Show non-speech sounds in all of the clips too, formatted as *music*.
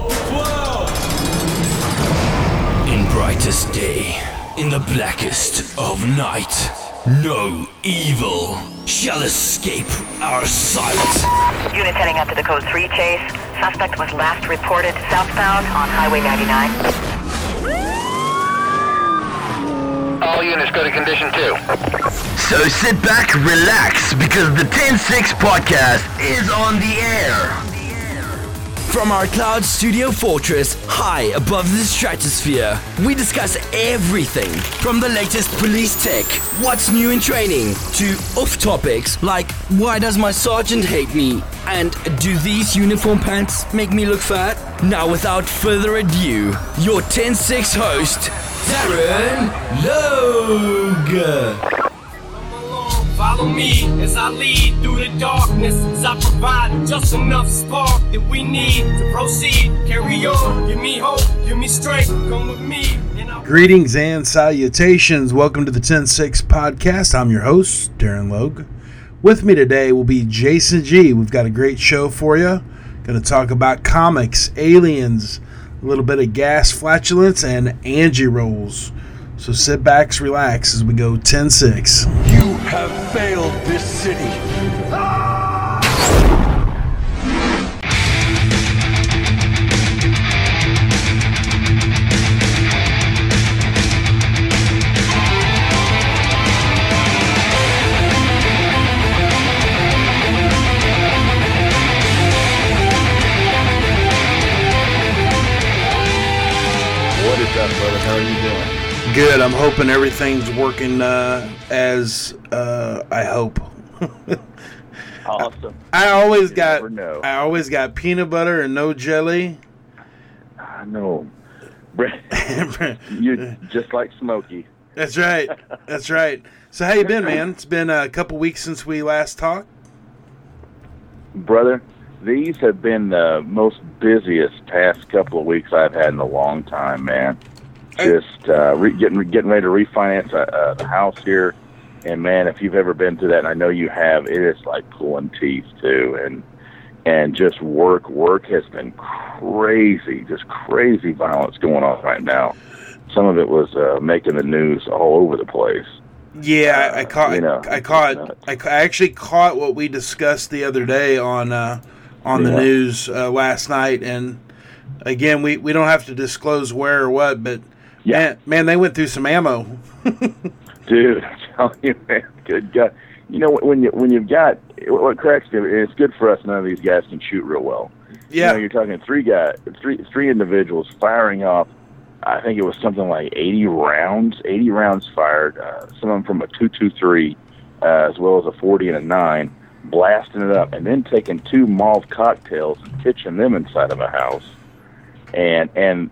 Hope flow. In brightest day, in the blackest of night, no evil shall escape our sight. Unit heading up to the code 3 chase. Suspect was last reported southbound on Highway 99. All units go to condition two. So sit back, relax, because the 10-6 podcast is on the air. From our cloud studio fortress high above the stratosphere, we discuss everything from the latest police tech, what's new in training, to off topics like why does my sergeant hate me and do these uniform pants make me look fat? Now, without further ado, your 10 6 host, Darren Logue. Follow me as I lead through the darkness as I provide just enough spark that we need to proceed. Carry on, give me hope, give me strength, come with me. Greetings and salutations. Welcome to the 10-6 podcast. I'm your host, Darren Logue. With me today will be Jason G. We've got a great show for you. Going to talk about comics, aliens, a little bit of gas flatulence, and Angie rolls. So sit back, relax as we go 10-6. You have failed this city. What Good. I'm hoping everything's working uh, as uh, I hope. *laughs* Awesome. I always got. I always got peanut butter and no jelly. I know. *laughs* you just like Smokey. That's right. That's right. So how you been, man? It's been a couple weeks since we last talked. Brother, these have been the most busiest past couple of weeks I've had in a long time, man. Just uh, re- getting getting ready to refinance uh, uh, the house here, and man, if you've ever been through that, and I know you have, it is like pulling teeth too, and and just work work has been crazy, just crazy violence going on right now. Some of it was uh, making the news all over the place. Yeah, I, I caught. you know, I, caught. I, I actually caught what we discussed the other day on uh, on the news uh, last night, and again, we, we don't have to disclose where or what, but Yeah. man, man, they went through some ammo. *laughs* Dude, I'm telling you, man, good God. You know when you when you've got what cracks me, it's good for us. None of these guys can shoot real well. Yeah, you know, you're talking three guys, three three individuals firing off. I think it was something like 80 rounds, 80 rounds fired. Uh, some of them from a 223, uh, as well as a 40 and a nine, blasting it up, and then taking two mauve cocktails and pitching them inside of a house. And and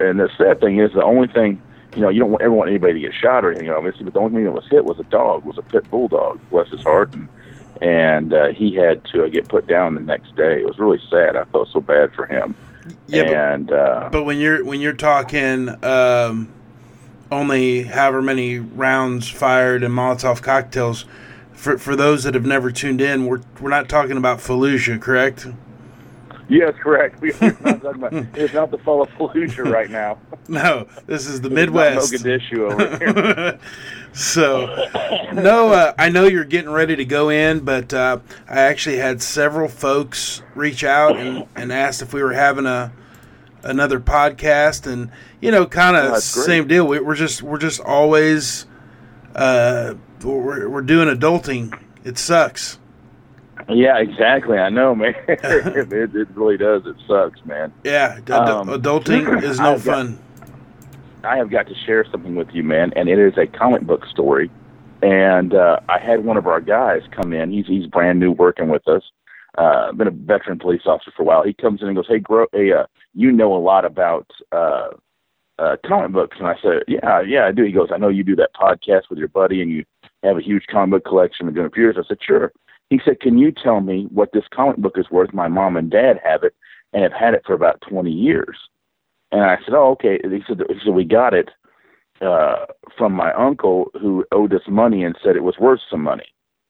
and the sad thing is, the only thing you know, you don't want- ever want anybody to get shot or anything, obviously, but the only thing that was hit was a dog, was a pit bulldog, bless his heart, and and uh, he had to uh, get put down the next day. It was really sad. I felt so bad for him. yeah, but, uh, but when you're when you're talking um, only however many rounds fired and Molotov cocktails, for for those that have never tuned in, we're we're not talking about Fallujah, correct? Yes, correct. We- We're not *laughs* talking about. It's not the fall of Fallujah right now. *laughs* No, this is the It's Midwest. Mogadishu over *laughs* here. so, no, uh, I know you're getting ready to go in, but uh, I actually had several folks reach out and, and asked if we were having a another podcast, and you know, kind of same deal. We, we're just we're just always uh, we're, we're doing adulting. It sucks. Yeah, exactly. I know, *laughs* man. *laughs* it, it, really does. It sucks, man. Yeah, Um, adulting *clears throat* is no I've got- fun. I have got to share something with you, man, and it is a comic book story. And uh, I had one of our guys come in. He's he's brand new working with us. Uh, been a veteran police officer for a while. He comes in and goes, "Hey, bro, hey, uh, you know a lot about uh, uh, comic books?" And I said, "Yeah, yeah, I do." He goes, "I know you do that podcast with your buddy, and you have a huge comic book collection and doing it. I said, "Sure." He said, "Can you tell me what this comic book is worth? My mom and dad have it, and have had it for about twenty years." And I said, "Oh, okay." He said, "He said we got it uh, from my uncle who owed us money and said it was worth some money."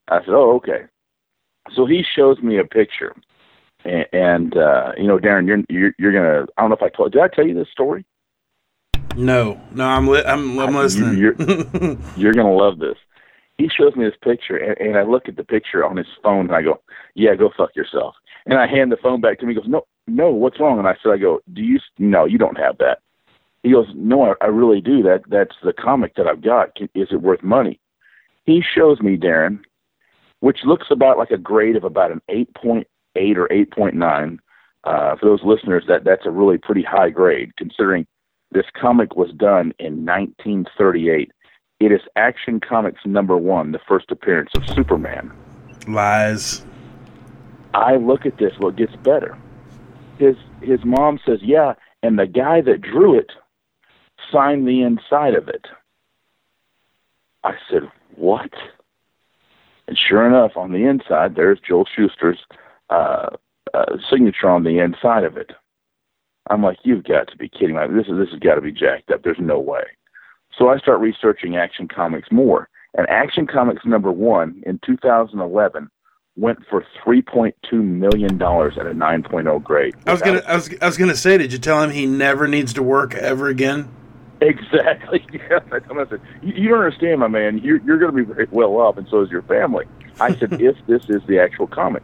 I said, "Oh, okay." So he shows me a picture, and, and uh, you know, Darren, you're, you're you're gonna. I don't know if I told. Did I tell you this story? No, no, I'm li- I'm, I'm listening. You're, *laughs* you're gonna love this. He shows me this picture, and, and I look at the picture on his phone, and I go, "Yeah, go fuck yourself." And I hand the phone back to him. He goes, "No, no, what's wrong?" And I said, "I go, do you? No, you don't have that." He goes, "No, I, I really do. That that's the comic that I've got. Is it worth money?" He shows me Darren, which looks about like a grade of about an eight point eight or eight point nine. Uh, for those listeners, that that's a really pretty high grade considering this comic was done in 1938. It is Action Comics number one, the first appearance of Superman. Lies. I look at this. Well, it gets better. His his mom says, "Yeah," and the guy that drew it signed the inside of it. I said, "What?" And sure enough, on the inside, there's Joel Shuster's uh, uh, signature on the inside of it. I'm like, "You've got to be kidding me! This is this has got to be jacked up. There's no way." So I start researching Action Comics more, and Action Comics number one in 2011 went for 3.2 million dollars at a 9.0 grade. I was gonna I was, I was gonna say, did you tell him he never needs to work ever again? Exactly. *laughs* Yeah. I told him, I said, you, you don't understand, my man. You're you're going to be very well off, and so is your family. I said, *laughs* if this is the actual comic,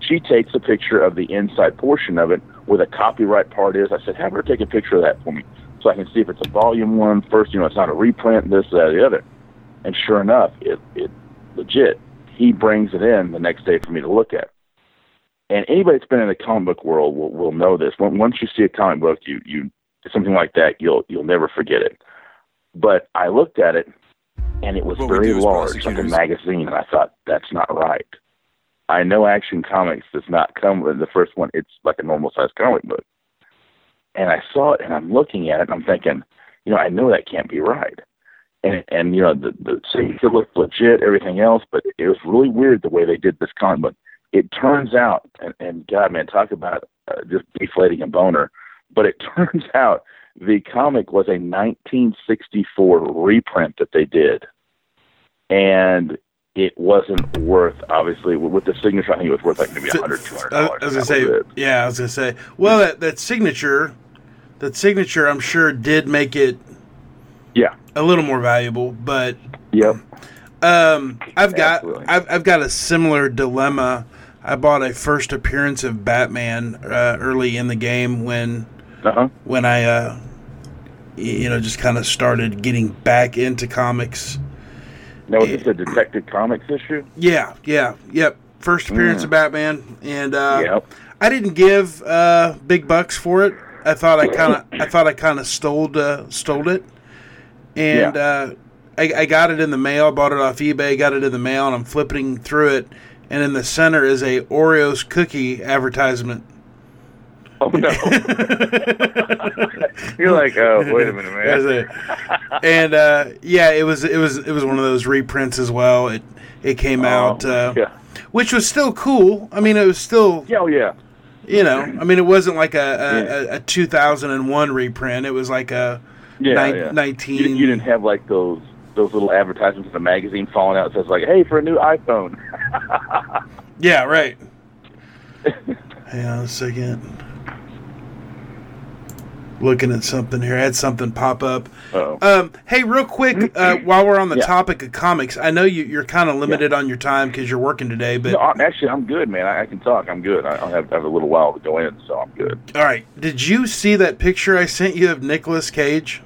she takes a picture of the inside portion of it where the copyright part is. I said, have her take a picture of that for me, so I can see if it's a volume one first. You know, it's not a reprint. This, that, the other. And sure enough, it it legit. He brings it in the next day for me to look at. And anybody that's been in the comic book world will, will know this. Once you see a comic book, you you something like that, you'll you'll never forget it. But I looked at it, and it was What very large, like a magazine, and I thought that's not right. I know Action Comics does not come with the first one; it's like a normal sized comic book. And I saw it, and I'm looking at it, and I'm thinking, you know, I know that can't be right. And and you know, the the signature looked legit, everything else, but it was really weird the way they did this comic book. It turns out, and, and God, man, talk about uh, just deflating a boner. But it *laughs* turns out the comic was a 1964 reprint that they did, and it wasn't worth obviously with the signature. I think it was worth like maybe a hundred, two hundred I, dollars. I was gonna say, yeah, I was gonna say. Well, that that signature, that signature, I'm sure did make it Yeah. a little more valuable. But Yep. um, I've got I've, I've got a similar dilemma. I bought a first appearance of Batman uh, early in the game when Uh huh. when I uh, you know just kind of started getting back into comics. Now was this a Detective Comics issue? Yeah, yeah, yep. First appearance of Batman, and uh, Yep. I didn't give uh, big bucks for it. I thought I kind of, I thought I kind of stole, uh, stole it, and Yeah. uh, I, I got it in the mail. Bought it off eBay. Got it in the mail, and I'm flipping through it, and in the center is a Oreos cookie advertisement. Oh no! *laughs* You're like, oh, wait a minute, man. and uh, yeah, it was it was it was one of those reprints as well. It it came out, uh, Oh, yeah. which was still cool. I mean, it was still Yeah, oh, yeah. You know, I mean, it wasn't like a a, a, a 2001 reprint. It was like a Yeah, nine- yeah. 19. You, you didn't have like those those little advertisements in the magazine falling out that says like, "Hey, for a new iPhone." *laughs* yeah, right. *laughs* Hang on a second. Looking at something here. I had something pop up. Um, hey, real quick, uh, while we're on the Yeah. topic of comics, I know you, you're kind of limited on your time because you're working today, but No, actually, I'm good, man. I, I can talk. I'm good. I, I'll have, have a little while to go in, so I'm good. all right. Did you see that picture I sent you of Nicolas Cage?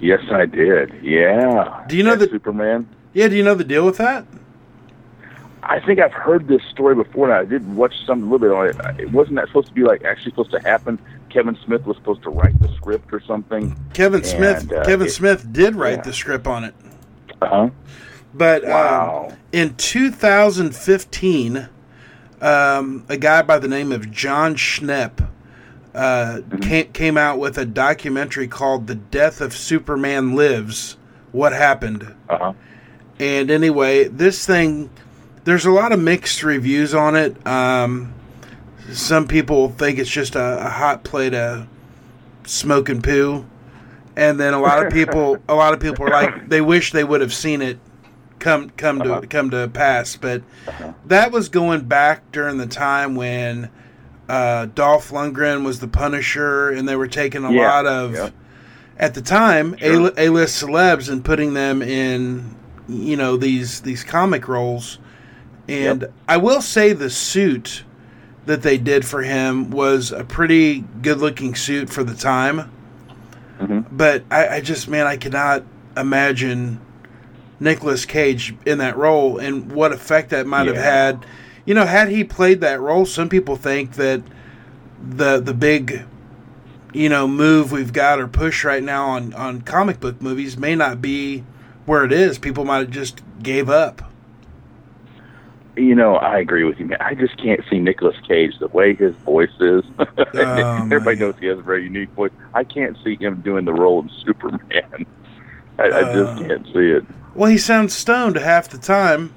Yes, I did. Yeah. Do you know That that- Superman? Yeah, do you know the deal with that? I think I've heard this story before, and I did watch some a little bit on it. It wasn't that supposed to be like actually supposed to happen. Kevin Smith was supposed to write the script or something. Kevin Smith. Uh, Kevin it- Smith did write yeah. the script on it. Uh huh. But Wow. um, in 2015, um, a guy by the name of Jon Schnepp uh, came, came out with a documentary called "The Death of Superman Lives: What Happened." Uh huh. And anyway, this thing, there's a lot of mixed reviews on it. Um, some people think it's just a, a hot plate of smoke and poo, and then a lot of people, *laughs* a lot of people are like, they wish they would have seen it come come Uh-huh. to come to pass. But that was going back during the time when uh, Dolph Lundgren was the Punisher, and they were taking a Yeah, lot of yeah. at the time Sure. a list celebs and putting them in you know these these comic roles. And Yep. I will say the suit that they did for him was a pretty good looking suit for the time. Mhm. But I, I just man, I cannot imagine Nicolas Cage in that role and what effect that might have had. You know, had he played that role, some people think that the the big you know move we've got or push right now on on comic book movies may not be where it is. People might have just gave up. You know, I agree with you, man. I just can't see Nicolas Cage the way his voice is. *laughs* Everybody knows he has a very unique voice. I can't see him doing the role of Superman. *laughs* I, I Uh, just can't see it. Well, he sounds stoned half the time.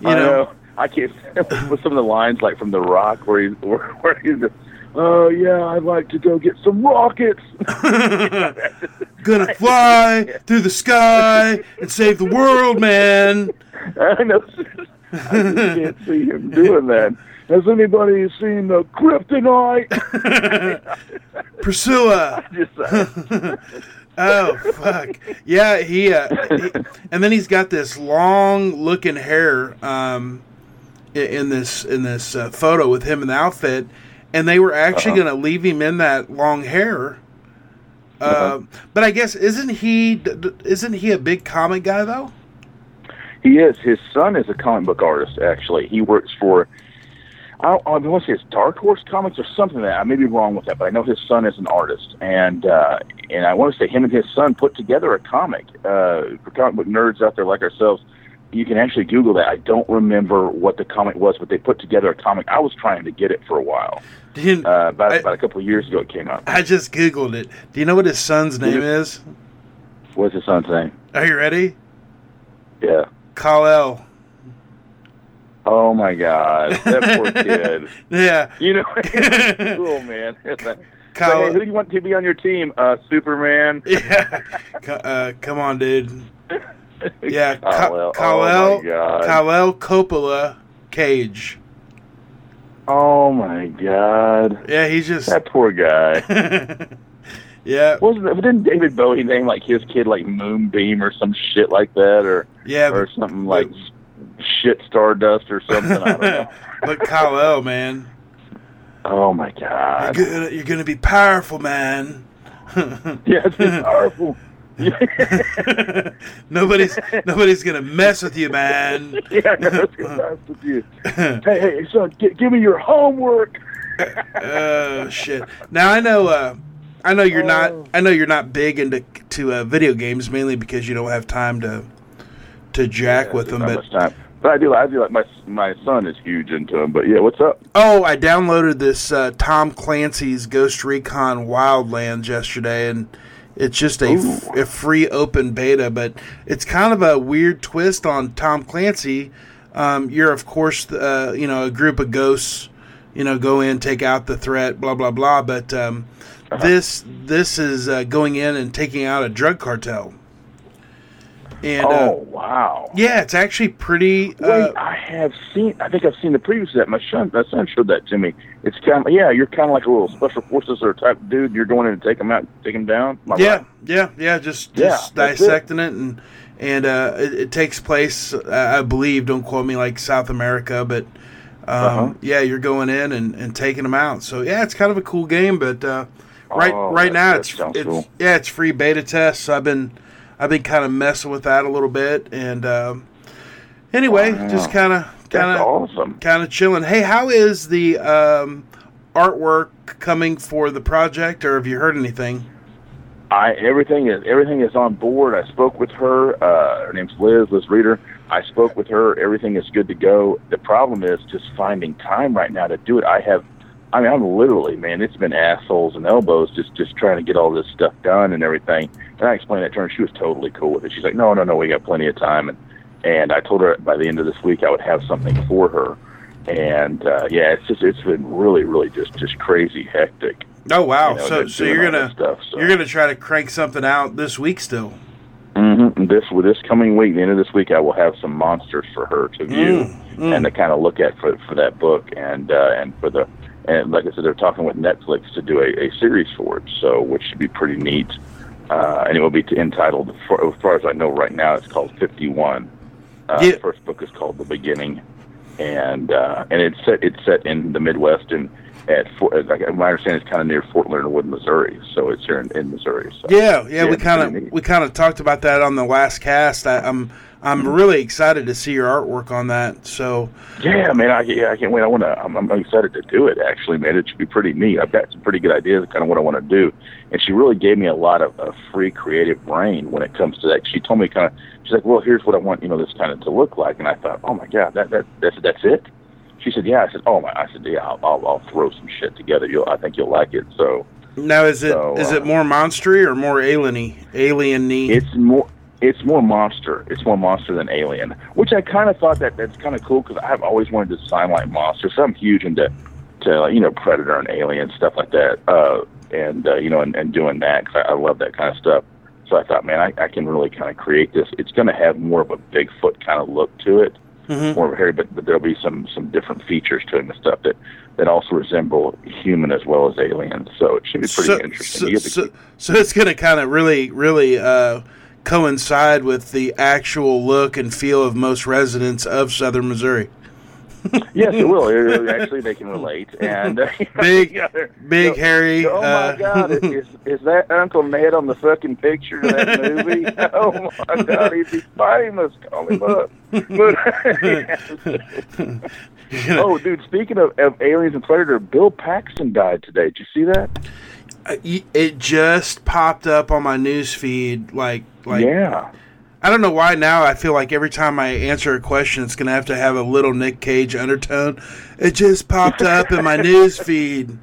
You I know, know. I can't *laughs* with some of the lines like from The Rock where he's where, where he's just, oh yeah, I'd like to go get some rockets. gonna fly through the sky and save the world, man. I know. I just can't see him doing that. Has anybody seen the Kryptonite? *laughs* Priscilla. *laughs* just, uh, *laughs* Oh fuck. Yeah, he, uh, he and then he's got this long looking hair um i- in this in this uh, photo with him in the outfit and they were actually Uh-huh. going to leave him in that long hair. Uh, Uh-huh. but I guess isn't he isn't he a big comic guy though? He is. His son is a comic book artist. Actually, he works for. I don't. I want to say it's Dark Horse Comics or something like that. I may be wrong with that, but I know his son is an artist, and uh, and I want to say him and his son put together a comic uh, for comic book nerds out there like ourselves. You can actually Google that. I don't remember what the comic was, but they put together a comic. I was trying to get it for a while. You- Uh, about I- about a couple of years ago, it came out. I just googled it. Do you know what his son's name is? What's his son's name? Are you ready? Yeah. Kal-El. Oh my God, that poor *laughs* kid. Yeah. You know, *laughs* cool man. *laughs* Like, hey, who do you want to be on your team? Uh, Superman. Yeah. Uh, come on, dude. Yeah. Ka- well, Kal-El. my God. Kal-El Coppola Cage. Oh my God, Yeah, he's just. that poor guy. Yeah. Wasn't it, didn't David Bowie name like his kid like Moonbeam or some shit like that, or Yeah. or But, something like shit Stardust or something? I don't know. *laughs* but Kal-El, man. Oh my God. You're gonna, you're gonna be powerful, man. *laughs* Yeah, it's powerful. *laughs* nobody's nobody's gonna mess with you, man. yeah, that's good times with you. Hey, hey, son, gi- give me your homework. Oh shit! Now I know. Uh, I know you're Oh. not. I know you're not big into to uh, video games, mainly because you don't have time to to jack with them. But time. But I do. I do like my my son is huge into them. But yeah, what's up? oh, I downloaded this uh, Tom Clancy's Ghost Recon Wildlands yesterday, and it's just a, f- a free open beta. But it's kind of a weird twist on Tom Clancy. Um, you're of course, uh, you know, a group of ghosts. You know, go in, take out the threat, blah blah blah. But um, this this is uh, going in and taking out a drug cartel. And oh uh, wow. yeah, it's actually pretty. Wait, Uh, I have seen. I think I've seen the previews of that. My son, my son showed that to me. It's kind of yeah. You're kind of like a little special forces or type dude. You're going in to take them out, take them down. Yeah, right? yeah, yeah. Just Yeah, just it. dissecting it. and and uh, it, it takes place, uh, I believe. Don't quote me, like South America, but. Um, Uh-huh. Yeah, you're going in and, and taking them out. So yeah, it's kind of a cool game. But uh, right Oh, right now it's it's cool. yeah it's free beta test. So I've been I've been kind of messing with that a little bit. And um, anyway, Wow. just kind of kind of awesome. kind of chilling. Hey, how is the um, artwork coming for the project, or have you heard anything? I everything is everything is on board. I spoke with her. Uh, her name's Liz, Liz Reader. I spoke with her. Everything is good to go. The problem is just finding time right now to do it. I have, I mean, I'm literally, man, it's been assholes and elbows just just trying to get all this stuff done and everything. And I explained that to her. She was totally cool with it. She's like, no, no, no, we got plenty of time. And and I told her by the end of this week I would have something for her. And uh, yeah, it's just it's been really, really just just crazy hectic. Oh wow! You know, so so you're gonna stuff, so. you're gonna try to crank something out this week still. Mm-hmm. this with this coming week, the end of this week, I will have some monsters for her to view Mm, and to kind of look at for for that book and uh, and for the and like I said, they're talking with Netflix to do a, a series for it, so which should be pretty neat. Uh, and it will be entitled, for, as far as I know right now, it's called Fifty One. Uh, Yeah. The first book is called The Beginning, and uh, and it's set it's set in the Midwest and at Fort, like my understanding, it's kind of near Fort Leonard Wood, Missouri. So it's here in, in Missouri. So. Yeah, yeah, we kind of we kind of talked about that on the last cast. I, I'm I'm really excited to see your artwork on that. So Yeah, man, I, yeah, I can't wait. I want to. I'm, I'm excited to do it. Actually, man, it should be pretty neat. I've got some pretty good ideas, of kind of what I want to do, and she really gave me a lot of, of free creative brain when it comes to that. She told me kind of, she's like, well, here's what I want, you know, this kind of to look like, and I thought, oh my god, that that that's that's it. She said, yeah. I said, oh my. I said, yeah, I'll I'll, I'll throw some shit together. You'll, I think you'll like it. So now is it is So, it uh, more monstery or more alieny? Alieny. It's more. It's more monster. It's more monster than alien, which I kind of thought that that's kind of cool because I've always wanted to design like monsters. So I'm huge into, to like, you know, predator and alien stuff like that. Uh, and uh, you know, and, and doing that 'cause I, I love that kind of stuff. So I thought, man, I, I can really kind of create this. It's going to have more of a Bigfoot kind of look to it, Mhm. more of a hairy, but, but there'll be some some different features to it and stuff that that also resemble human as well as aliens. So it should be pretty so, interesting. so, You get to so, so it's going to kind of really, really uh, coincide with the actual look and feel of most residents of Southern Missouri. *laughs* Yes, it will. It- Actually, they can relate. And uh, *laughs* *laughs* Big, yeah, big, so- hairy. Oh uh, my God! Is is that Uncle Ned on the fucking picture of that movie? oh my God, he'd be famous. Call him up. But, oh, dude! Speaking of, of aliens and predator, Bill Paxton died today. Did you see that? It just popped up on my news feed like like yeah. I don't know why now I feel like every time I answer a question it's gonna have to have a little Nick Cage undertone. It just popped up in my news *laughs* feed.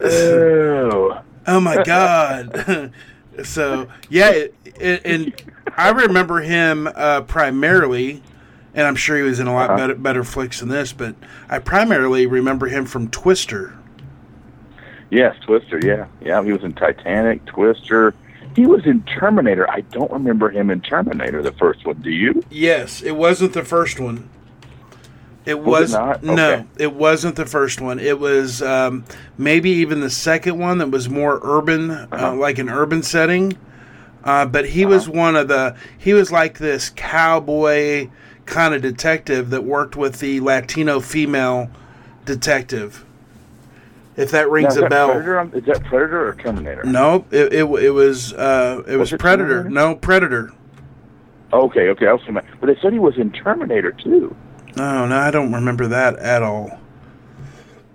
Oh. Oh my god. *laughs* so yeah, it, it, and I remember him uh, primarily, and I'm sure he was in a lot Uh-huh. better better flicks than this, but I primarily remember him from Twister. Yes, Twister. Yeah, yeah. He was in Titanic, Twister. He was in Terminator. I don't remember him in Terminator, the first one. Do you? Yes, it wasn't the first one. It Was was, it not? no, it wasn't the first one. It was um, maybe even the second one that was more urban, uh Uh-huh. like an urban setting. Uh, but he was one of the. He was like this cowboy kind of detective that worked with the Latino female detective. If that Now, rings is a that bell. Predator? Is that Predator or Terminator? No, it, it it was uh, it was, it Predator. Terminator? No, Predator. Okay, okay. I was thinking, but they said he was in Terminator too. No, no, I don't remember that at all.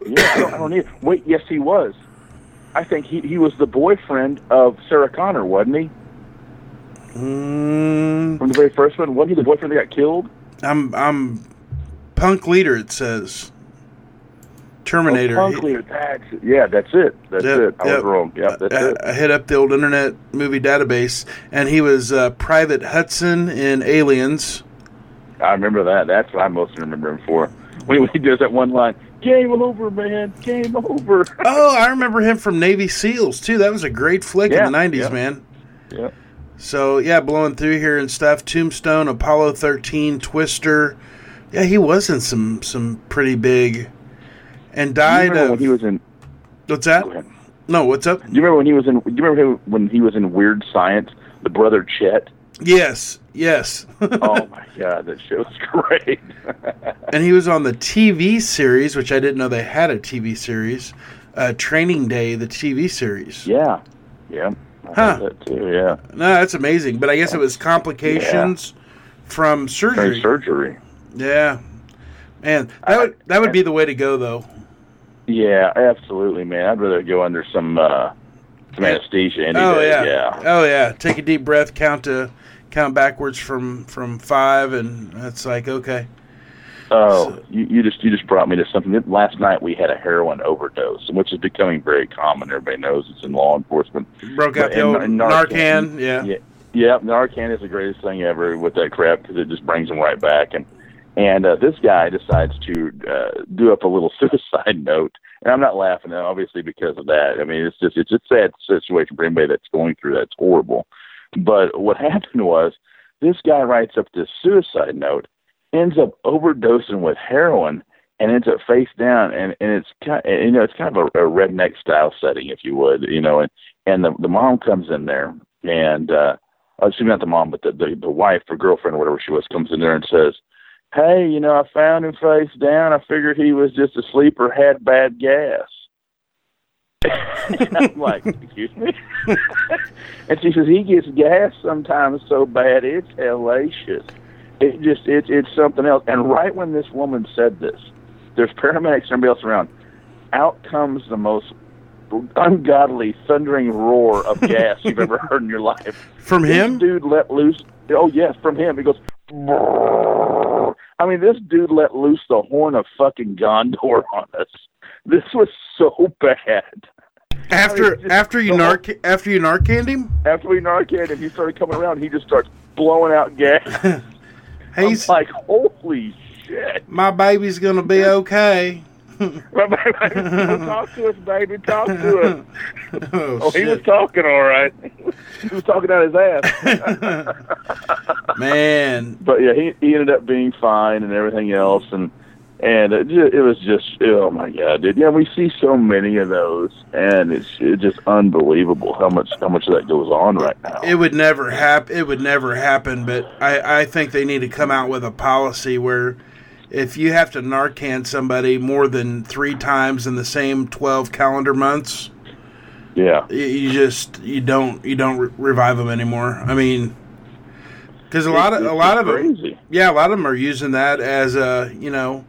Yeah, I don't, I don't either. Wait, yes, he was. I think he he was the boyfriend of Sarah Connor, wasn't he? Mm, From the very first one, wasn't he the boyfriend that got killed? I'm I'm punk leader. It says Terminator. Oh, That's yeah, that's it. That's Yep, it. I yep. was wrong. Yeah, that's I, it. I hit up the old internet movie database, and he was uh, Private Hudson in Aliens. I remember that. That's what I mostly remember him for. When *laughs* he, when he does that one line, "Game over, man. Game over." *laughs* Oh, I remember him from Navy SEALs too. That was a great flick Yeah, in the '90s, yeah. man. yeah. So yeah, blowing through here and stuff. Tombstone, Apollo 13, Twister. Yeah, he was in some some pretty big, and died of when he was in? what's that? No, what's up? Do you remember when he was in? Do you remember when he was in Weird Science? The brother Chet. Yes, yes. *laughs* Oh my god, that show's *laughs* great. and he was on the TV series, which I didn't know they had a TV series. Uh, Training Day, the TV series. yeah, yeah. I Huh. that too. Yeah. No, that's amazing. But I guess it was complications from surgery. During surgery. Yeah, man, that I- would that would be the way to go, though. Yeah, absolutely, man. I'd rather go under some uh, some anesthesia any Oh day. yeah. yeah. oh yeah. Take a deep breath, count to count backwards from from five, and that's like okay. Oh, you, you just you just brought me to something. Last night we had a heroin overdose, which is becoming very common. Everybody knows it's in law enforcement. Broke out But- the old and Narcan. Yeah. yeah, yeah. Narcan is the greatest thing ever with that crap because it just brings them right back. And and uh, this guy decides to uh, do up a little *laughs* suicide note, and I'm not laughing, obviously, because of that. I mean, it's just it's a sad situation for anybody that's going through that. It's horrible. But what *laughs* happened was This guy writes up this suicide note, ends up overdosing with heroin, and ends up face down. And and it's kind, you know, it's kind of a, a redneck style setting, if you would, you know. And and the the mom comes in there, and uh, oh, excuse me, not the mom, but the, the the wife or girlfriend or whatever she was comes in there and says, "Hey, you know, I found him face down. I figured he was just asleep or had bad gas." I'm like, excuse me? *laughs* and she says, he gets gas sometimes so bad, it's hellacious. It just, it, it's something else. And right when this woman said this, there's paramedics and everybody else around. Out comes the most ungodly thundering roar of gas you've ever heard in your life. *laughs* From This him? dude let loose. Oh yes, from him. He goes. "Brrr." I mean, this dude let loose the horn of fucking Gondor on us. This was so bad. After just- after you the whole- narc after you narcaned him? After we narcan him, he started coming around. He just starts blowing out gas. *laughs* Hey, I'm like, holy shit! my baby's gonna be okay. *laughs* talk to us, baby. Talk to us. *laughs* Oh, Oh, he was talking all right. *laughs* he was talking out his ass. Man, but yeah, he he ended up being fine and everything else, and and it, it was just oh my god, dude. Yeah, we see so many of those, and it's it's just unbelievable how much how much of that goes on right now. it would never happen. It would never happen. But I, I think they need to come out with a policy where, if you have to Narcan somebody more than three times in the same twelve calendar months, yeah, you, just you don't you don't re- revive them anymore. I mean, because a lot of a lot of them, yeah, a lot of them are using that as a you know,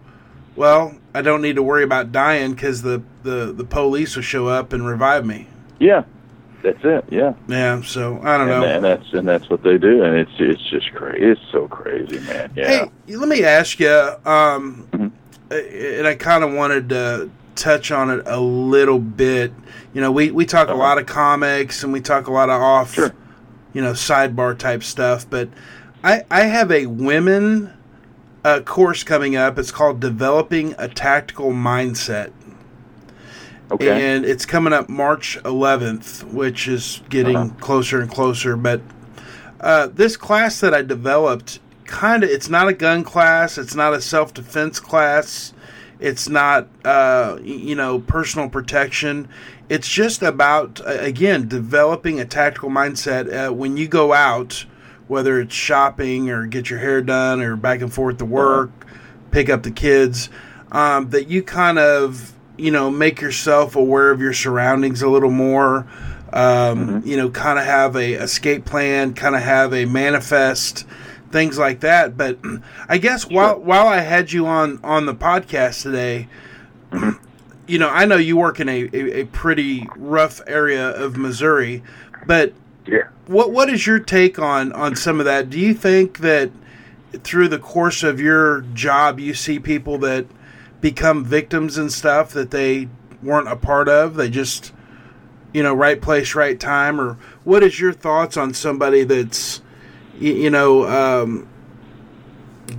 well, I don't need to worry about dying because the the the police will show up and revive me. Yeah, that's it. Yeah, Yeah, so I don't and, know. and that's and that's what they do, and it's it's just crazy. It's so crazy, man. Yeah. Hey, let me ask you, um, Mhm. and I kind of wanted to touch on it a little bit. You know, we, we talk a Uh-huh. lot of comics and we talk a lot of off, Sure. you know, sidebar type stuff, but I, I have a women uh, course coming up. It's called Developing a Tactical Mindset. Okay. And it's coming up March 11th, which is getting Uh-huh. closer and closer. But uh, this class that I developed, kind of, it's not a gun class. It's not a self defense class. It's not, uh, you know, personal protection. It's just about, again, developing a tactical mindset uh, when you go out, whether it's shopping or get your hair done or back and forth to work, pick up the kids, um, that you kind of, you know, make yourself aware of your surroundings a little more. Um, You know, kind of have a escape plan, kind of have a manifest, things like that. But *clears throat* I guess while while I had you on on the podcast today, *clears throat* you know, I know you work in a, a, a pretty rough area of Missouri, but yeah. what what is your take on on some of that? Do you think that through the course of your job you see people that become victims and stuff that they weren't a part of? They just you know, right place, right time or what is your thoughts on somebody that's you know, um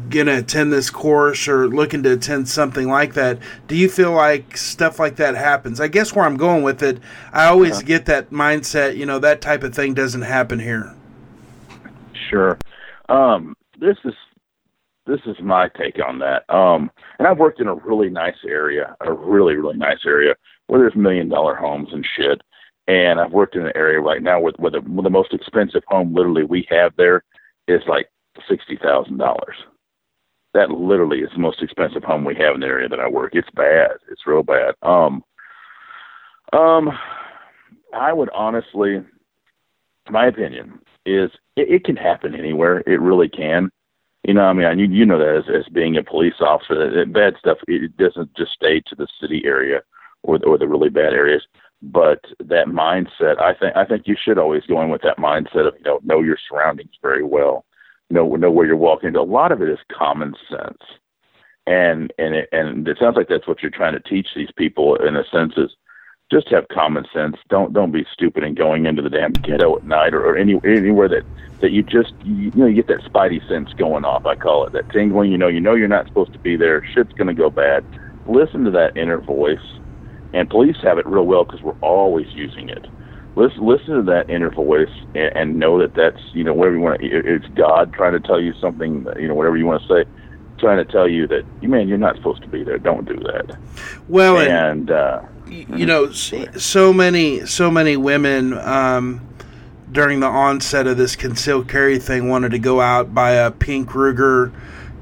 going to attend this course or looking to attend something like that, do you feel like stuff like that happens? I guess where I'm going with it, I always get that mindset, you know, that type of thing doesn't happen here. Sure. Um, this is this is my take on that. Um, and I've worked in a really nice area, a really really nice area where there's million dollar homes and shit. And I've worked in an area right now where, where the where the most expensive home literally we have there is like sixty thousand dollars. That literally is the most expensive home we have in the area that I work. It's bad. It's real bad. Um, um, I would honestly, my opinion is it, it can happen anywhere. It really can. You know, I mean, I, you, you know that as, as being a police officer, that, that bad stuff it doesn't just stay to the city area or the, or the really bad areas. But that mindset, I think, I think you should always go in with that mindset of you know know your surroundings very well, know know where you're walking. A lot of it is common sense, and and it, and it sounds like that's what you're trying to teach these people in a sense is just have common sense. Don't don't be stupid and going into the damn ghetto at night or, or any anywhere that that you just you, you know you get that spidey sense going off. I call it that tingling. You know you know you're not supposed to be there. Shit's gonna go bad. Listen to that inner voice, and police have it real well because we're always using it. listen listen to that inner voice and, and know that that's you know whatever you want. To, it's God trying to tell you something. You know whatever you want to say, trying to tell you that you man you're not supposed to be there. Don't do that. Well, and, And uh, you know, so many, so many women um, during the onset of this concealed carry thing wanted to go out buy a pink Ruger,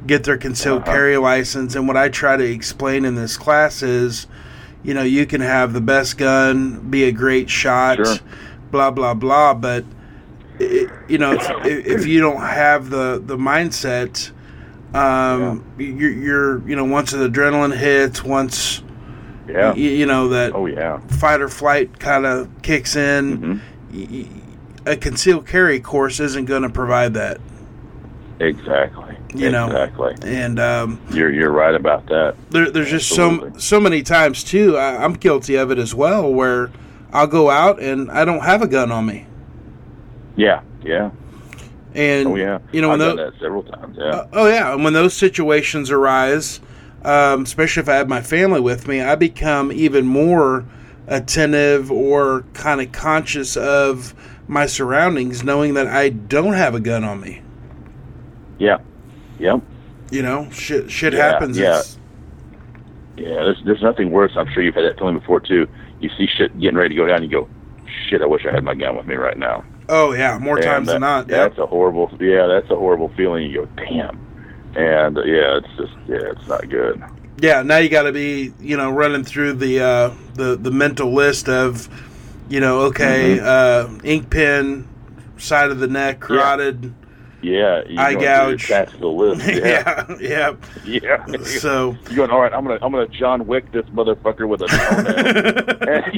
get their concealed Uh-huh. carry license, and what I try to explain in this class is, you know, you can have the best gun, be a great shot, Sure. blah blah blah, but i you know, if, if you don't have the the mindset. Um, you're, you're, you know, once the adrenaline hits, once yeah. you, you know that Oh yeah. fight or flight kind of kicks in. Mhm. y- A concealed carry course isn't going to provide that, Exactly. You know. Exactly. and um, You're you're right about that. there, there's just so Absolutely. so many times too. I, I'm guilty of it as well, where I'll go out and I don't have a gun on me, Yeah. Yeah. and Oh yeah. you know when I've tho- done that several times. Yeah. Uh, oh yeah, and when those situations arise, um, especially if I have my family with me, I become even more attentive or kind of conscious of my surroundings, knowing that I don't have a gun on me. yeah. Yep. You know, shit, shit Yeah, happens. yeah. It's- Yeah, there's there's nothing worse. I'm sure you've had that feeling before too. You see shit getting ready to go down, you go, shit. I wish I had my gun with me right now. Oh yeah, more And times that- than not. Yeah. That's a horrible. Yeah, that's a horrible feeling. You go, damn. And uh, yeah, it's just yeah, it's not good. Yeah. Now you got to be, you know, running through the uh, the the mental list of, you know, okay, Mm-hmm. uh, ink pen, side of the neck, carotid. Yeah, you Eye gouge. Attached to the list. *laughs* Yeah, Yeah. yeah. *laughs* yeah. So. *laughs* You're going, all right, I'm gonna I'm gonna John Wick this motherfucker with a toenail. and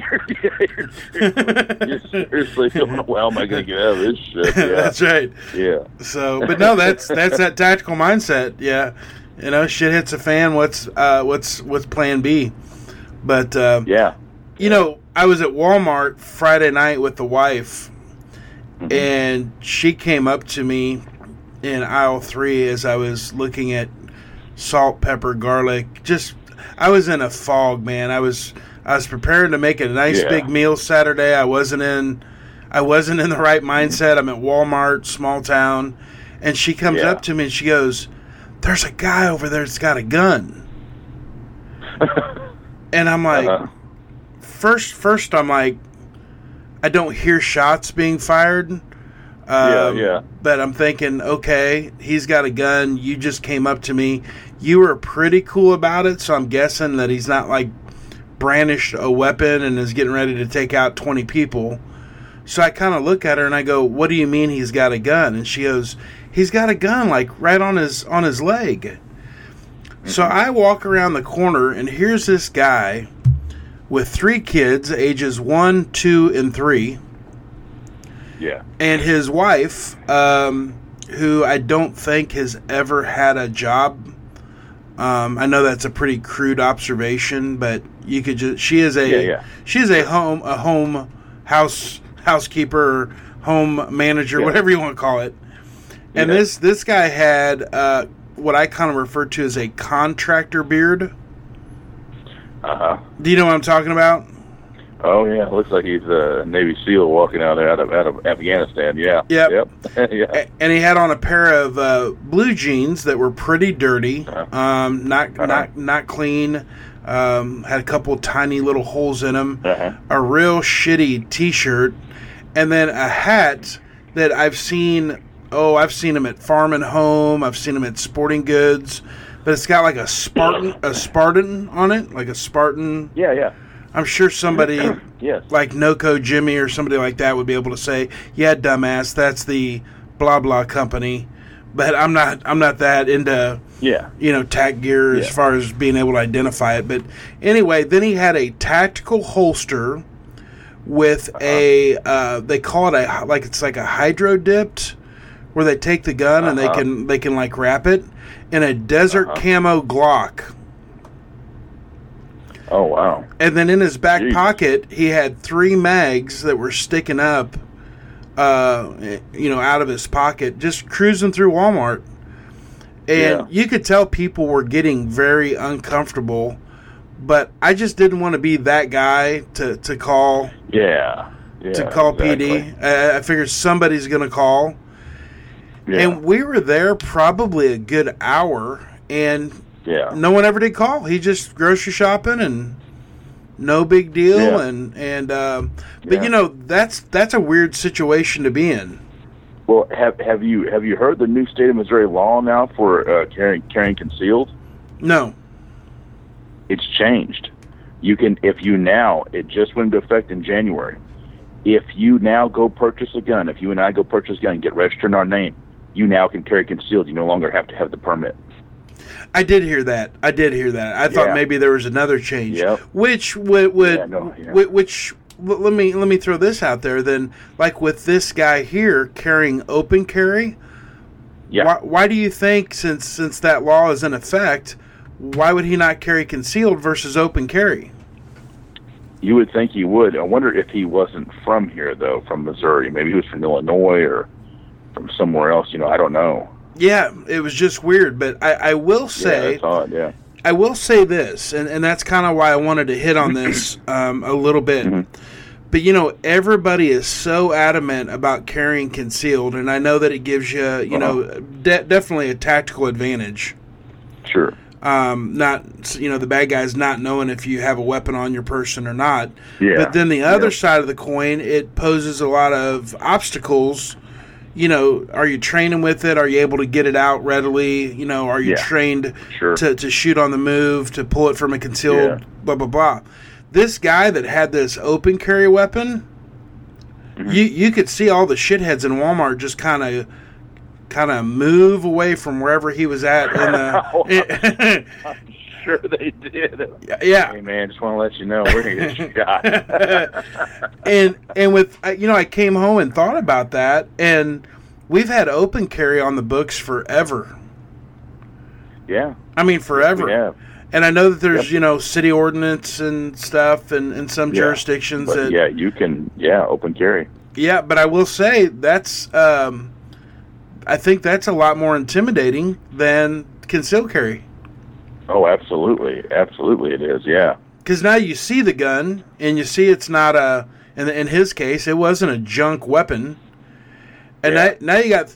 you're, seriously going, well, am I gonna get out of this shit? Yeah, That's right. yeah, So, but no, that's that's that tactical mindset. Yeah, you know, shit hits a fan. What's uh, what's what's Plan B? But uh, yeah. you know, I was at Walmart Friday night with the wife, Mm-hmm. and she came up to me in aisle three as I was looking at salt, pepper, garlic. Just, I was in a fog, man. I was I was preparing to make a nice Yeah. big meal Saturday. I wasn't in. I wasn't in the right mindset. I'm at Walmart, small town, and she comes Yeah. up to me and she goes, "There's a guy over there that's got a gun," *laughs* and I'm like, Uh-huh. first first I'm like I don't hear shots being fired. Um, Yeah, yeah. But I'm thinking, okay, he's got a gun. You just came up to me. You were pretty cool about it, so I'm guessing that he's not like brandished a weapon and is getting ready to take out 20 people. So I kind of look at her and I go, "What do you mean he's got a gun?" And she goes, "He's got a gun like right on his on his leg." So I walk around the corner and here's this guy with three kids, ages one, two, and three, Yeah. and his wife, um, who I don't think has ever had a job. Um, I know that's a pretty crude observation, but you could just she is a Yeah, yeah. she is a home a home house housekeeper, home manager, Yeah. whatever you want to call it. And this this guy had uh, what I kind of refer to as a contractor beard. Uh huh. Do you know what I'm talking about? Oh yeah, looks like he's a Navy SEAL walking out there out of out of Afghanistan. Yeah. Yep. Yep. *laughs* yeah. And he had on a pair of uh, blue jeans that were pretty dirty, Uh-huh. um, not Uh-huh. not not clean. Um, had a couple tiny little holes in them. Uh-huh. A real shitty T-shirt, and then a hat that I've seen. Oh, I've seen him at Farm and Home. I've seen him at Sporting Goods, but it's got like a Spartan *clears throat* a Spartan on it, like a Spartan. Yeah. Yeah. I'm sure somebody *clears throat* Yes. like Noco Jimmy or somebody like that would be able to say, "Yeah, dumbass, that's the blah blah company." But I'm not. I'm not that into Yeah. you know tack gear as far as being able to identify it. But anyway, then he had a tactical holster with a uh, they call it a like it's like a hydro dipped where they take the gun and they Uh-huh. can they can like wrap it in a desert Uh-huh. camo Glock. Oh wow. And then in his back Jesus. pocket, he had three mags that were sticking up, uh, you know, out of his pocket, just cruising through Walmart. And Yeah. you could tell people were getting very uncomfortable, but I just didn't want to be that guy to, to call. Yeah. Yeah, to call exactly. PD. I, I figured somebody's going to call. Yeah. And we were there probably a good hour, and yeah. no one ever did call. He just grocery shopping and no big deal. Yeah. And and um, but Yeah. you know that's that's a weird situation to be in. Well, have have you have you heard the new state of Missouri law now for uh, carrying carrying concealed? No. It's changed. You can if you now it just went into effect in January. If you now go purchase a gun, if you and I go purchase a gun, and get registered in our name, you now can carry concealed. You no longer have to have the permit. I did hear that. I did hear that. I thought Yeah. maybe there was another change, Yep. which would, would Yeah, no, yeah. which let me let me throw this out there. Then, like with this guy here carrying open carry, Yeah. why, why do you think since since that law is in effect, why would he not carry concealed versus open carry? You would think he would. I wonder if he wasn't from here though, from Missouri. Maybe he was from Illinois or from somewhere else. You know, I don't know. Yeah, it was just weird, but I, I will yeah, say that's odd. Yeah. I will say this, and, and that's kind of why I wanted to hit on this *clears throat* um, a little bit. Mhm. But you know, everybody is so adamant about carrying concealed, and I know that it gives you, you know, Uh-huh. de- definitely a tactical advantage. Sure. Um, not you know the bad guys not knowing if you have a weapon on your person or not. Yeah. But then the other Yep. side of the coin, it poses a lot of obstacles. You know, are you training with it? Are you able to get it out readily? You know, are you Yeah. trained Sure. to, to shoot on the move, to pull it from a concealed, Yeah. blah, blah, blah. This guy that had this open carry weapon, Mm-hmm. you, you could see all the shitheads in Walmart just kind of kind of move away from wherever he was at in the *laughs* *laughs* Sure, *laughs* they did. yeah Hey man, just want to let you know we're gonna get *laughs* shot. and and with you know I came home and thought about that and we've had open carry on the books forever. yeah, I mean forever. we have. And I know that there's Yep. you know city ordinance and stuff and in some Yeah. jurisdictions But that yeah, you can. Yeah, open carry. yeah, but I will say that's um I think that's a lot more intimidating than concealed carry. Oh, absolutely, absolutely, it is. Yeah, Because now you see the gun and you see it's not a. In, in his case, it wasn't a junk weapon. And Yeah. now, now you got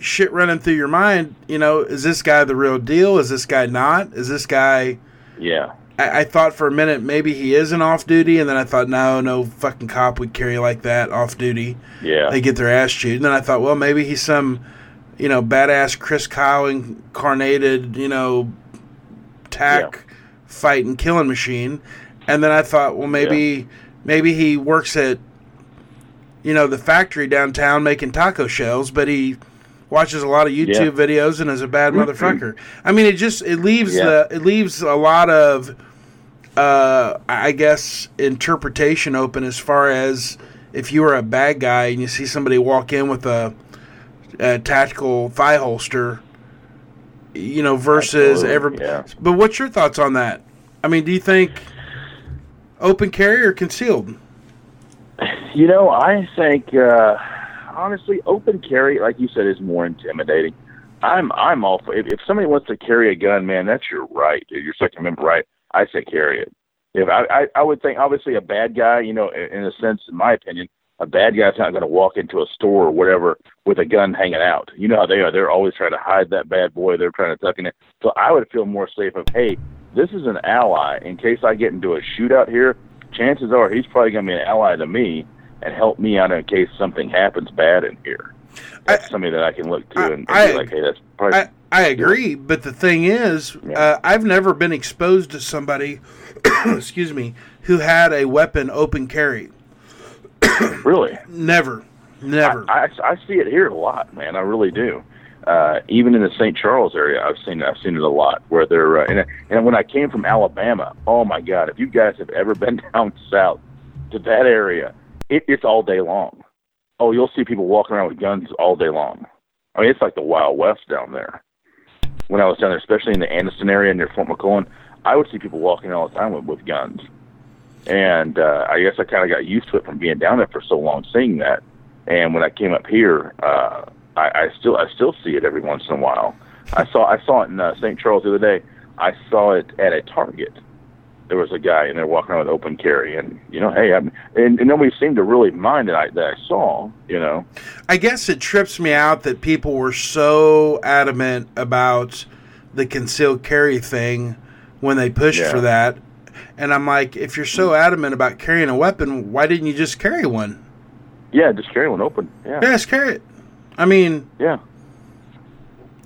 shit running through your mind. You know, is this guy the real deal? Is this guy not? Is this guy? yeah, I, I thought for a minute maybe he isn't off duty, and then I thought no, no fucking cop would carry like that off duty. yeah. They get their ass chewed. And then I thought, well, maybe he's some, you know, badass Chris Kyle incarnated, you know, tack fighting killing machine. And then I thought, well, maybe maybe he works at, you know, the factory downtown making taco shells, but he watches a lot of YouTube videos and is a bad motherfucker. I mean, it just it leaves Yeah. the it leaves a lot of, uh, I guess, interpretation open as far as if you were a bad guy and you see somebody walk in with a, a tactical thigh holster, you know, versus every. yeah. But what's your thoughts on that? I mean, do you think open carry or concealed? You know, I think uh, honestly, open carry, like you said, is more intimidating. I'm I'm all for if, if somebody wants to carry a gun, man, that's your right. Dude. Your Second Amendment right. I say carry it. If I, I I would think obviously a bad guy, you know, in in a sense, in my opinion, a bad guy's not going to walk into a store or whatever with a gun hanging out. You know how they are. They're always trying to hide that bad boy. They're trying to tuck in it. So I would feel more safe of, hey, this is an ally. In case I get into a shootout here, chances are he's probably going to be an ally to me and help me out in case something happens bad in here. That's somebody that I can look to I- and, and I- be like, hey, that's probably I, I agree, but the thing is, Yeah. uh, I've never been exposed to somebody, *coughs* excuse me, who had a weapon open carry. *coughs* really. Never, never. I, I, I see it here a lot, man. I really do. Uh, even in the St. Charles area, I've seen I've seen it a lot. Where they're uh, and, and when I came from Alabama, oh my God! If you guys have ever been *laughs* down south to that area, it, it's all day long. Oh, you'll see people walking around with guns all day long. I mean, it's like the Wild West down there. When I was down there, especially in the Anniston area near Fort McClellan, I would see people walking all the time with, with guns. And uh, I guess I kind of got used to it from being down there for so long, seeing that. And when I came up here, uh, I, I still I still see it every once in a while. I saw I saw it in uh, St. Charles the other day. I saw it at a Target, there was a guy in there walking around with open carry, and you know, hey, I'm, and, and nobody seemed to really mind that I that I saw, you know. I guess it trips me out that people were so adamant about the concealed carry thing when they pushed Yeah. for that. And I'm like, if you're so adamant about carrying a weapon, why didn't you just carry one? Yeah, just carry one open. Yeah, Yeah, just carry it. I mean, yeah,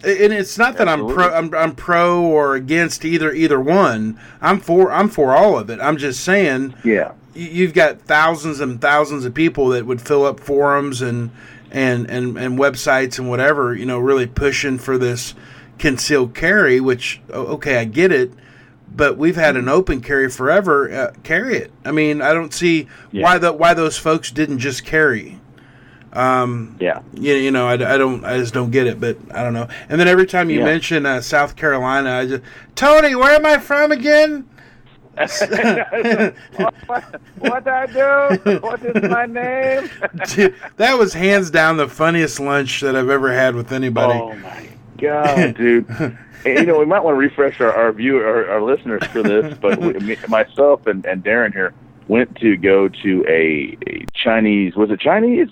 and it's not that I'm pro I'm, I'm pro or against either either one. I'm for I'm for all of it. I'm just saying yeah. you- you've got thousands and thousands of people that would fill up forums and and and and websites and whatever you know really pushing for this concealed carry which okay i get it but we've had an open carry forever uh, carry it i mean i don't see Yeah. why the why those folks didn't just carry Yeah, you, you know I, I don't i just don't get it but i don't know and then every time you Yeah. mention uh, south carolina i just tony where am i from again *laughs* what I do? What is my name? Dude, *laughs* that was hands down the funniest lunch that I've ever had with anybody. Oh my god, dude! *laughs* and, you know, we might want to refresh our our view our, our listeners for this, *laughs* but we, me, myself and, and Darren here went to go to a, a Chinese. Was it Chinese?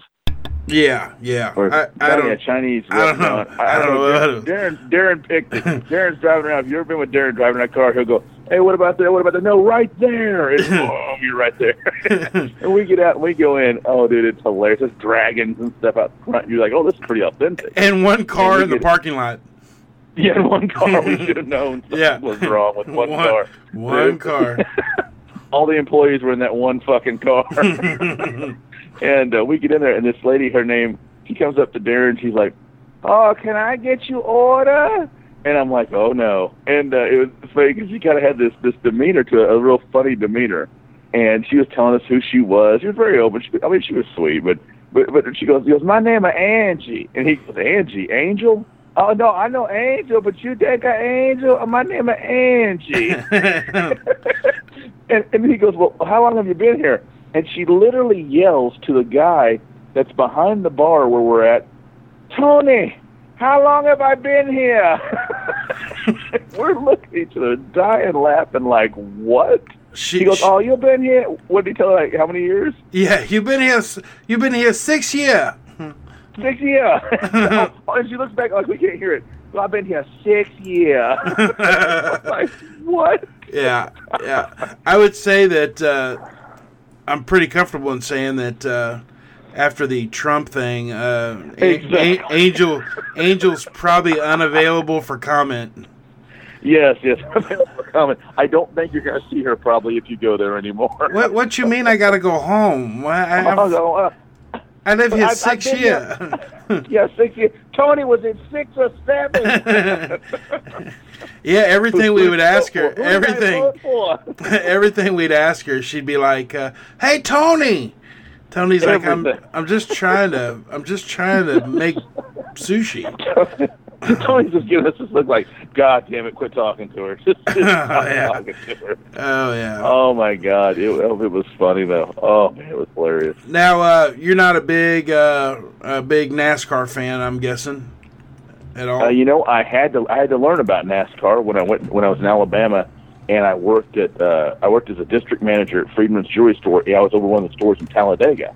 Yeah, yeah. Or I, I don't. Chinese. I don't know. restaurant. I don't know. *laughs* Darren, Darren picked it. *laughs* Darren's driving around. If you've ever been with Darren driving that car, he'll go, "Hey, what about that? What about that? No, right there." And boom, oh, you're right there. and we get out and we go in. Oh, dude, it's hilarious. There's dragons and stuff out front. You're like, "Oh, this is pretty authentic." And one car we in the parking lot. Yeah, in one car. We should have known *laughs* something Yeah. was wrong with one, car. One Dude. *laughs* car. All the employees were in that one fucking car. *laughs* and uh, we get in there, and this lady, her name, she comes up to Darren. She's like, "Oh, can I get you order?" And I'm like, "Oh no!" And uh, it was funny because she kind of had this this demeanor to it, a real funny demeanor. And she was telling us who she was. She was very open. She, I mean, she was sweet, but but but she goes, she goes, "My name is Angie," and he goes, "Angie, Angel." Oh no, I know Angel, but you take a Angel. Uh, My name is Angie. *laughs* and, and he goes, Well, how long have you been here? And she literally yells to the guy that's behind the bar where we're at, Tony, how long have I been here? *laughs* we're looking at each other, dying laughing, like, What? She, He goes, she- Oh, you've been here? What did he tell her? Like, how many years? yeah, you've been here. s- You've been here six year. Six years. *laughs* oh, *laughs* and she looks back like we can't hear it. Well, I've been here six years. *laughs* like, what? Yeah, yeah. I would say that uh, I'm pretty comfortable in saying that uh, after the Trump thing, uh, Exactly. A- Angel Angel's probably unavailable for comment. Yes, yes. for Comment. I don't think you're going to see her probably if you go there anymore. What What you mean? I gotta go home? I, I, live here I've- I've six been year. *laughs* yeah, six years. Tony was in six or seven. *laughs* yeah, everything we would ask her, *laughs* Who did I everything, everything we'd ask her, she'd be like, uh, "Hey, Tony." Tony's like, "I'm, I'm just trying to, I'm just trying to make sushi." Tony's just giving us this look like, God damn it, quit talking to her. *laughs* Just, *laughs* just stop Yeah. to her. Oh yeah. Oh my God, it, it was funny though. Oh man, it was hilarious. Now, uh, you're not a big, uh, a big NASCAR fan, I'm guessing, at all. Uh, you know, I had to I had to learn about NASCAR when I went when I was in Alabama, and I worked at uh, I worked as a district manager at Friedman's Jewelry Store. Yeah, I was over one of the stores in Talladega.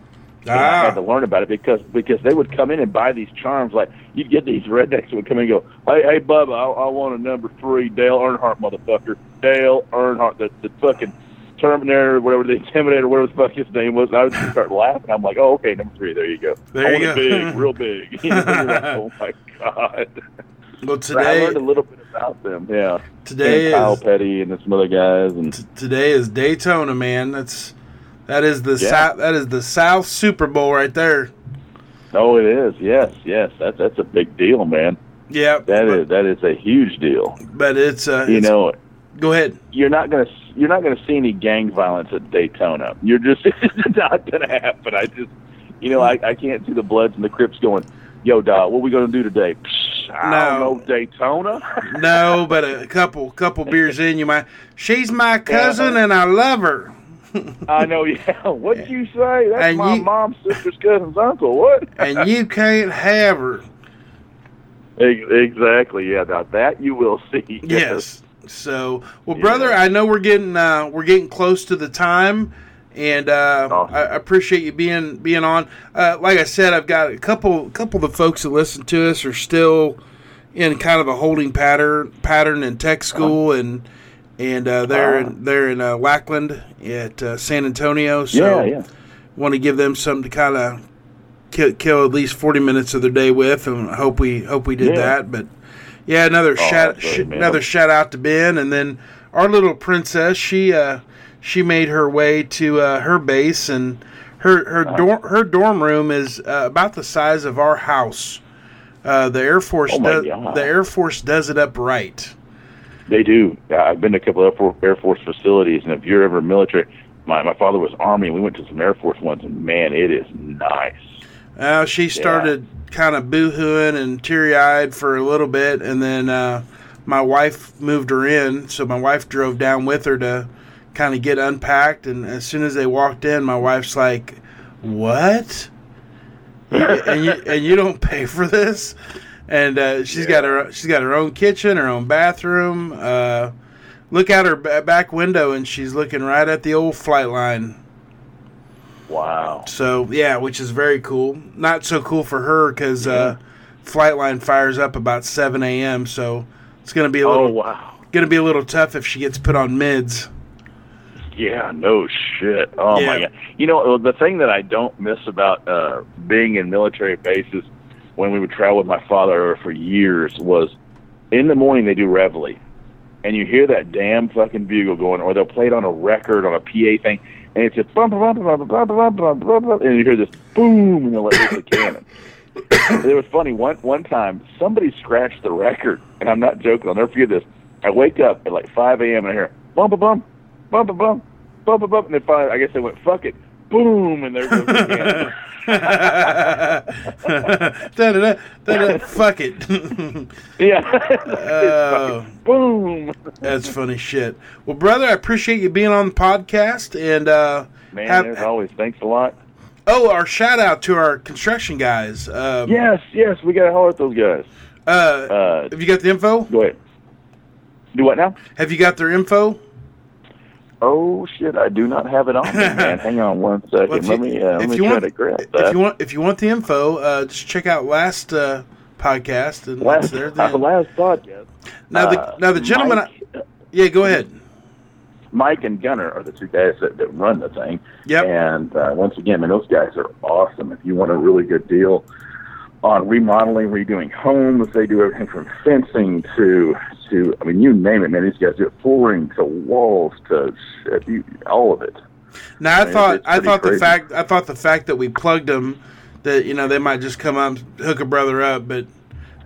And I had to ah, learn about it because because they would come in and buy these charms. Like you'd get these rednecks who would come in and go, "Hey, hey, Bubba, I, I want a number three Dale Earnhardt, motherfucker, Dale Earnhardt, the the fucking Terminator, whatever the *laughs* Intimidator, whatever the fuck his name was." And I would just start laughing. I'm like, "Oh, okay, number three, there you go. There I you want it go. big, *laughs* real big." *laughs* You know, like, oh my god. well, But I learned a little bit about them. Yeah, today and Kyle is Petty and some other guys, and today is Daytona, man. That's that is the Yeah. South, that is the South Super Bowl right there. oh, it is. Yes, yes, that's that's a big deal, man. Yeah, That but, is that is a huge deal. But it's, uh, You it's- know, go ahead. you're not gonna you're not gonna see any gang violence at Daytona. You're just *laughs* it's not gonna happen. I just you know I I can't see the Bloods and the Crips going, yo, dog, what we gonna do today? Psh, I don't No. know, Daytona. No, but a couple couple beers in, you might. She's my *laughs* cousin, and I love her. I know. Yeah. *laughs* What'd you say? That's And my you- mom's sister's cousin's uncle. What? *laughs* and you can't have her. Exactly. Yeah. Now that you will see. *laughs* Yes, So, well, brother, I know we're getting uh, we're getting close to the time, and uh, Awesome. I appreciate you being being on. Uh, like I said, I've got a couple couple of the folks that listen to us are still in kind of a holding pattern pattern in tech school, and and uh, they're in, they're in uh, Lackland at uh, San Antonio. So yeah, yeah. want to give them something to kind of kill, kill at least forty minutes of their day with, and hope we hope we did Yeah. that. But yeah, another shout great, sh- another shout out to Ben, and then our little princess. She uh, she made her way to uh, her base, and her her Uh-huh. dorm her dorm room is uh, about the size of our house. Uh, the Air Force Oh, does the Air Force does it up right. They do. I've been to a couple of Air Force, facilities, and if you're ever military, my my father was Army, and we went to some Air Force ones, and man, it is nice. Uh, she started kind of boohooing and teary eyed for a little bit, and then uh, my wife moved her in. So my wife drove down with her to kind of get unpacked. And as soon as they walked in, my wife's like, "What? and you and you don't pay for this?" And uh, she's got her she's got her own kitchen, her own bathroom. Uh, look out her ba- back window, and she's looking right at the old flight line. Wow. So yeah, which is very cool. Not so cool for her because uh, Flightline fires up about seven a.m. So it's gonna be a Oh little wow. gonna be a little tough if she gets put on mids. Yeah, no shit. Oh my god. You know the thing that I don't miss about uh, being in military bases when we would travel with my father for years was in the morning they do reveille, and you hear that damn fucking bugle going, or they'll play it on a record on a PA thing, and it's just bum bum bum bum bum bum bum bum bum, and you hear this boom, and they'll let loose the cannon. it was funny. One one time, somebody scratched the record, and I'm not joking. I'll never forget this. I wake up at like 5 a.m. and I hear bum bum bum bum bum bum bum, and then finally, I guess they went fuck it, boom, and there goes the *laughs* cannon. Da-da-da, da-da, Fuck it. *laughs* yeah, Oh. boom. That's funny shit. Well, brother, I appreciate you being on the podcast. And uh, Man, have- as always, thanks a lot. oh, our shout out to our construction guys. Um, Yes, yes, we gotta holler at those guys. Uh, Uh, have you got the info? go ahead. Do what now? Have you got their info? Oh shit, I do not have it on me, man. *laughs* Hang on one second. Well, let you- me uh, let me try want- to grab If you want, if you want the info, uh, just check out last uh, podcast and last there. uh, then. last podcast. Now the uh, now the gentleman. Mike, uh, yeah, go ahead. Mike and Gunner are the two guys that, that run the thing. Yep. And uh, once again, man, those guys are awesome. If you want a really good deal on remodeling, redoing homes, they do everything from fencing to to I mean, you name it, man. These guys do it, flooring to walls to all of it. Now I mean, thought I thought the fact I thought the fact that we plugged them that you know they might just come up hook a brother up, but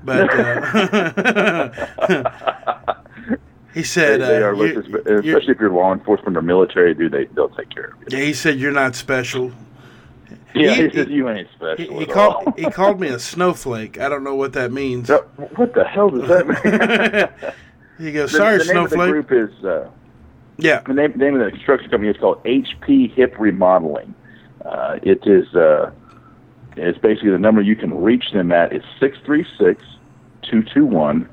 but uh, *laughs* he said they uh, are, you- especially if you're law enforcement or military, dude. They they'll take care of you. yeah, he said you're not special. Yeah, He- he, says you ain't special. he at called all. he called me a snowflake. I don't know what that means. What the hell does that mean? *laughs* He goes, The- "Sorry, the, name of the snowflake." group is uh, Yeah, the name, name of the construction company is called HP Hip Remodeling. Uh, it is uh, it's basically the number you can reach them at is six three six two two one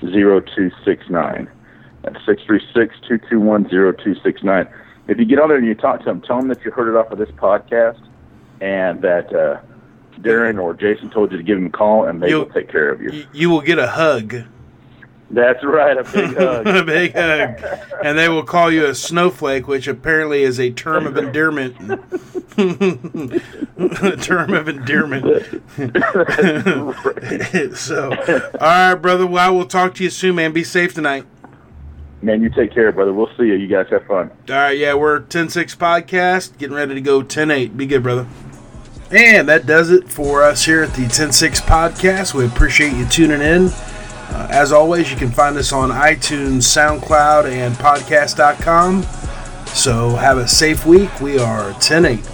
zero two six nine. That's six three six two two one zero two six nine. If you get on there and you talk to them, tell them that you heard it off of this podcast and that uh, Darren or Jason told you to give him a call, and they You'll- will take care of you. You will get a hug, That's right, a big *laughs* hug. a big hug, and they will call you a snowflake, which apparently is a term of endearment. *laughs* a term of endearment. *laughs* so, all right, brother. Well, I will talk to you soon, man. Be safe tonight. Man, you take care, brother. We'll see you. You guys have fun. All right, yeah, we're 10-6 podcast, getting ready to go 10-8. Be good, brother. And that does it for us here at the 106 podcast. We appreciate you tuning in. Uh, as always, you can find us on iTunes, SoundCloud, and podcast.com. So have a safe week. We are Ten Eight.